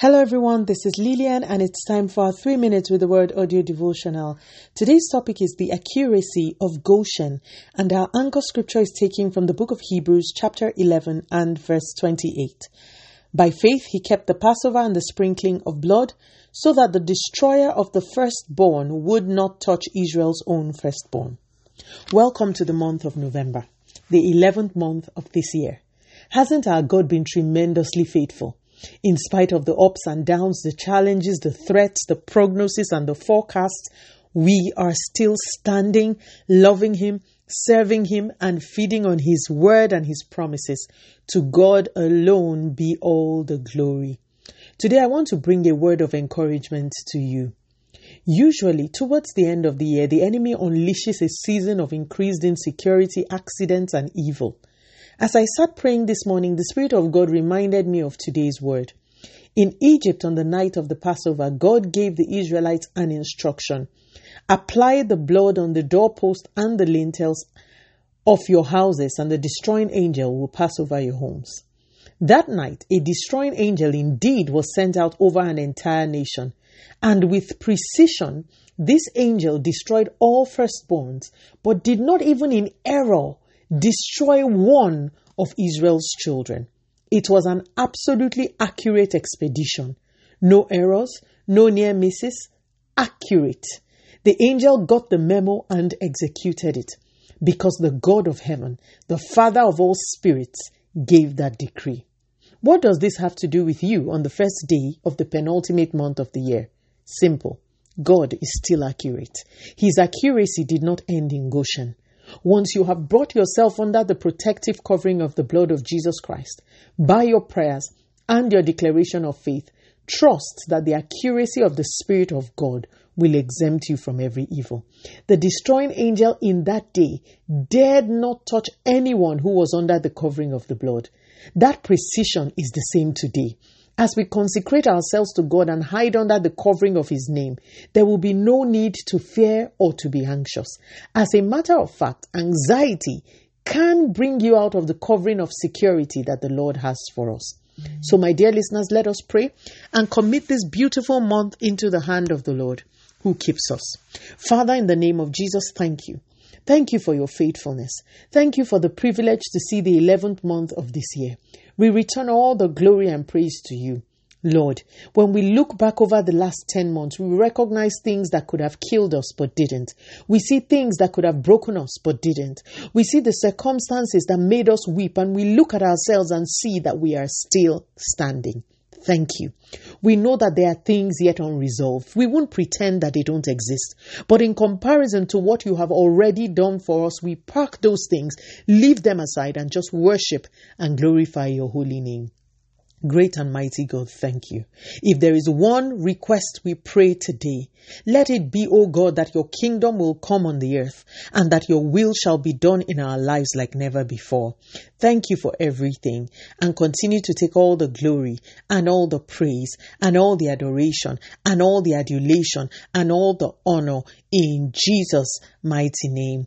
Hello everyone, this is Lillian and it's time for our 3 minutes with the word audio devotional. Today's topic is the accuracy of Goshen and our anchor scripture is taken from the book of Hebrews chapter 11 and verse 28. By faith he kept the Passover and the sprinkling of blood so that the destroyer of the firstborn would not touch Israel's own firstborn. Welcome to the month of November, the 11th month of this year. Hasn't our God been tremendously faithful? In spite of the ups and downs, the challenges, the threats, the prognosis, and the forecasts, we are still standing, loving Him, serving Him, and feeding on His word and His promises. To God alone be all the glory. Today, I want to bring a word of encouragement to you. Usually, towards the end of the year, the enemy unleashes a season of increased insecurity, accidents, and evil. As I sat praying this morning, the Spirit of God reminded me of today's word. In Egypt, on the night of the Passover, God gave the Israelites an instruction apply the blood on the doorpost and the lintels of your houses, and the destroying angel will pass over your homes. That night, a destroying angel indeed was sent out over an entire nation, and with precision, this angel destroyed all firstborns, but did not even in error destroy one of Israel's children. It was an absolutely accurate expedition. No errors, no near misses, accurate. The angel got the memo and executed it because the God of heaven, the Father of all spirits, gave that decree. What does this have to do with you on the first day of the penultimate month of the year? Simple. God is still accurate. His accuracy did not end in Goshen. Once you have brought yourself under the protective covering of the blood of Jesus Christ, by your prayers and your declaration of faith, trust that the accuracy of the Spirit of God will exempt you from every evil. The destroying angel in that day dared not touch anyone who was under the covering of the blood. That precision is the same today. As we consecrate ourselves to God and hide under the covering of His name, there will be no need to fear or to be anxious. As a matter of fact, anxiety can bring you out of the covering of security that the Lord has for us. Mm-hmm. So, my dear listeners, let us pray and commit this beautiful month into the hand of the Lord who keeps us. Father, in the name of Jesus, thank you. Thank you for your faithfulness. Thank you for the privilege to see the 11th month of this year. We return all the glory and praise to you. Lord, when we look back over the last 10 months, we recognize things that could have killed us but didn't. We see things that could have broken us but didn't. We see the circumstances that made us weep and we look at ourselves and see that we are still standing. Thank you. We know that there are things yet unresolved. We won't pretend that they don't exist. But in comparison to what you have already done for us, we park those things, leave them aside, and just worship and glorify your holy name. Great and mighty God, thank you. If there is one request we pray today, let it be, O God, that your kingdom will come on the earth and that your will shall be done in our lives like never before. Thank you for everything and continue to take all the glory and all the praise and all the adoration and all the adulation and all the honor in Jesus' mighty name